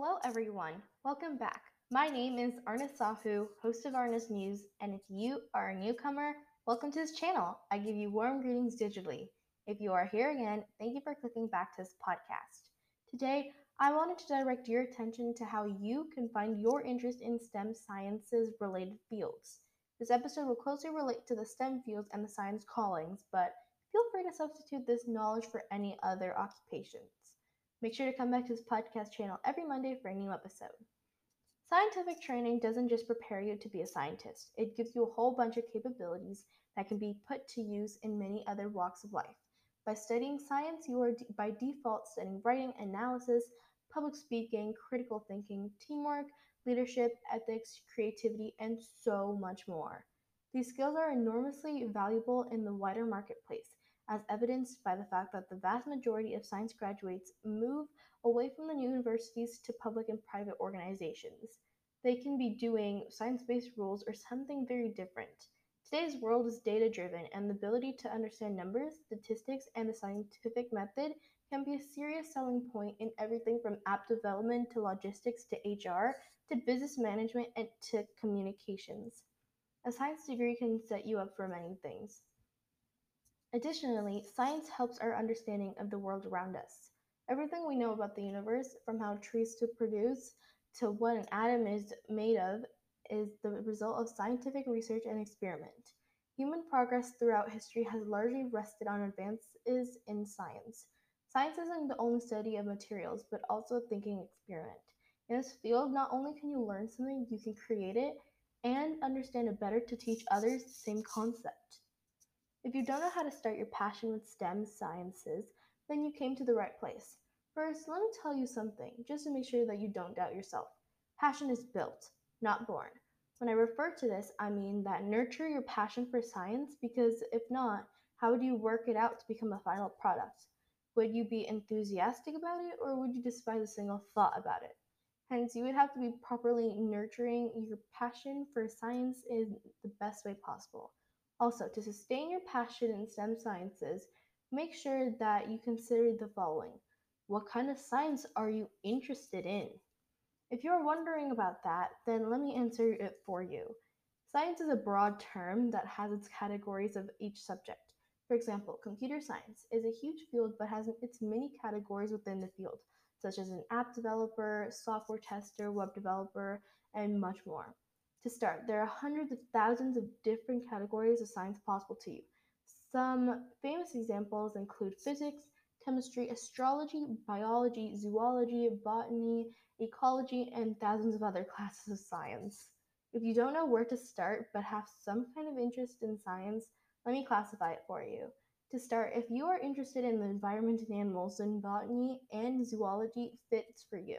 Hello, everyone. Welcome back. My name is Arna Sahu, host of Arna's News, and if you are a newcomer, welcome to this channel. I give you warm greetings digitally. If you are here again, thank you for clicking back to this podcast. Today, I wanted to direct your attention to how you can find your interest in STEM sciences related fields. This episode will closely relate to the STEM fields and the science callings, but feel free to substitute this knowledge for any other occupations. Make sure to come back to this podcast channel every Monday for a new episode. Scientific training doesn't just prepare you to be a scientist, it gives you a whole bunch of capabilities that can be put to use in many other walks of life. By studying science, you are by default studying writing, analysis, public speaking, critical thinking, teamwork, leadership, ethics, creativity, and so much more. These skills are enormously valuable in the wider marketplace as evidenced by the fact that the vast majority of science graduates move away from the universities to public and private organizations. They can be doing science based rules or something very different. Today's world is data driven, and the ability to understand numbers, statistics, and the scientific method can be a serious selling point in everything from app development to logistics to HR to business management and to communications. A science degree can set you up for many things. Additionally, science helps our understanding of the world around us. Everything we know about the universe, from how trees to produce to what an atom is made of, is the result of scientific research and experiment. Human progress throughout history has largely rested on advances in science. Science isn't the only study of materials, but also a thinking experiment. In this field, not only can you learn something, you can create it and understand it better to teach others the same concept. If you don't know how to start your passion with STEM sciences, then you came to the right place. First, let me tell you something, just to make sure that you don't doubt yourself. Passion is built, not born. When I refer to this, I mean that nurture your passion for science because if not, how would you work it out to become a final product? Would you be enthusiastic about it or would you despise a single thought about it? Hence, you would have to be properly nurturing your passion for science in the best way possible. Also, to sustain your passion in STEM sciences, make sure that you consider the following What kind of science are you interested in? If you're wondering about that, then let me answer it for you. Science is a broad term that has its categories of each subject. For example, computer science is a huge field but has its many categories within the field, such as an app developer, software tester, web developer, and much more. To start, there are hundreds of thousands of different categories of science possible to you. Some famous examples include physics, chemistry, astrology, biology, zoology, botany, ecology, and thousands of other classes of science. If you don't know where to start but have some kind of interest in science, let me classify it for you. To start, if you are interested in the environment and animals, then botany and zoology fits for you.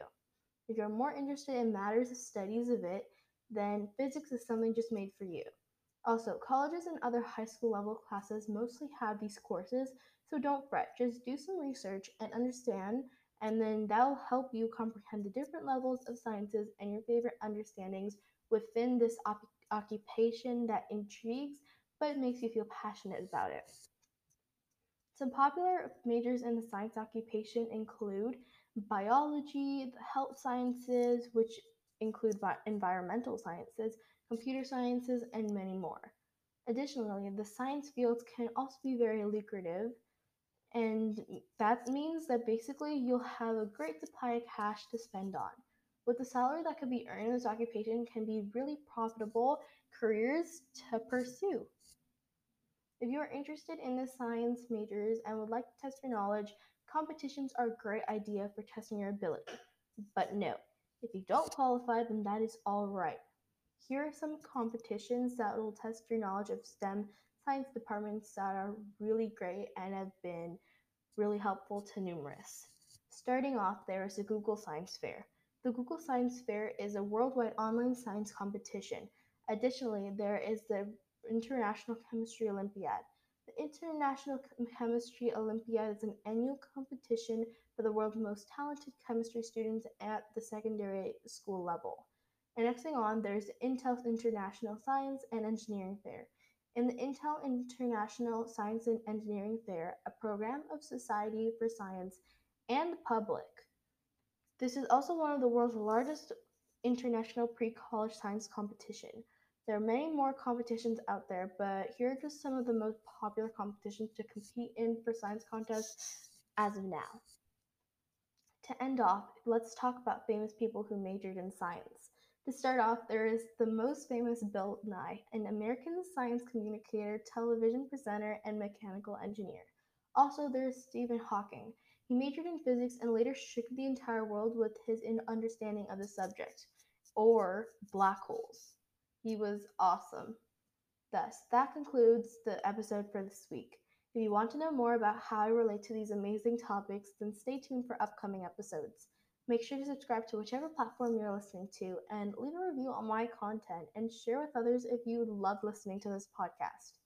If you're more interested in matters of studies of it, then physics is something just made for you. Also, colleges and other high school level classes mostly have these courses, so don't fret. Just do some research and understand, and then that'll help you comprehend the different levels of sciences and your favorite understandings within this op- occupation that intrigues but makes you feel passionate about it. Some popular majors in the science occupation include biology, the health sciences, which include environmental sciences, computer sciences, and many more. Additionally, the science fields can also be very lucrative, and that means that basically you'll have a great supply of cash to spend on. With the salary that could be earned in this occupation can be really profitable careers to pursue. If you are interested in the science majors and would like to test your knowledge, competitions are a great idea for testing your ability. But no, if you don't qualify, then that is all right. Here are some competitions that will test your knowledge of STEM science departments that are really great and have been really helpful to numerous. Starting off, there is the Google Science Fair. The Google Science Fair is a worldwide online science competition. Additionally, there is the International Chemistry Olympiad. The International Chemistry Olympiad is an annual competition for the world's most talented chemistry students at the secondary school level. And next thing on, there's Intel's International Science and Engineering Fair. In the Intel International Science and Engineering Fair, a program of Society for Science and the public, This is also one of the world's largest international pre college science competition. There are many more competitions out there, but here are just some of the most popular competitions to compete in for science contests as of now. To end off, let's talk about famous people who majored in science. To start off, there is the most famous Bill Nye, an American science communicator, television presenter, and mechanical engineer. Also, there is Stephen Hawking. He majored in physics and later shook the entire world with his understanding of the subject, or black holes. He was awesome. Thus, that concludes the episode for this week. If you want to know more about how I relate to these amazing topics, then stay tuned for upcoming episodes. Make sure to subscribe to whichever platform you're listening to and leave a review on my content and share with others if you love listening to this podcast.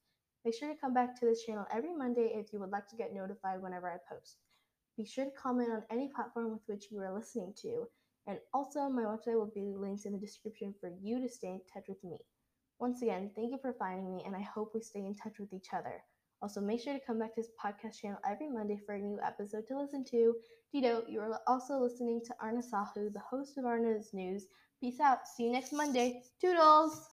Make sure to come back to this channel every Monday if you would like to get notified whenever I post. Be sure to comment on any platform with which you are listening to, and also, my website will be linked in the description for you to stay in touch with me. Once again, thank you for finding me, and I hope we stay in touch with each other. Also, make sure to come back to this podcast channel every Monday for a new episode to listen to. Dido, you are also listening to Arna Sahu, the host of Arna's News. Peace out. See you next Monday. Toodles!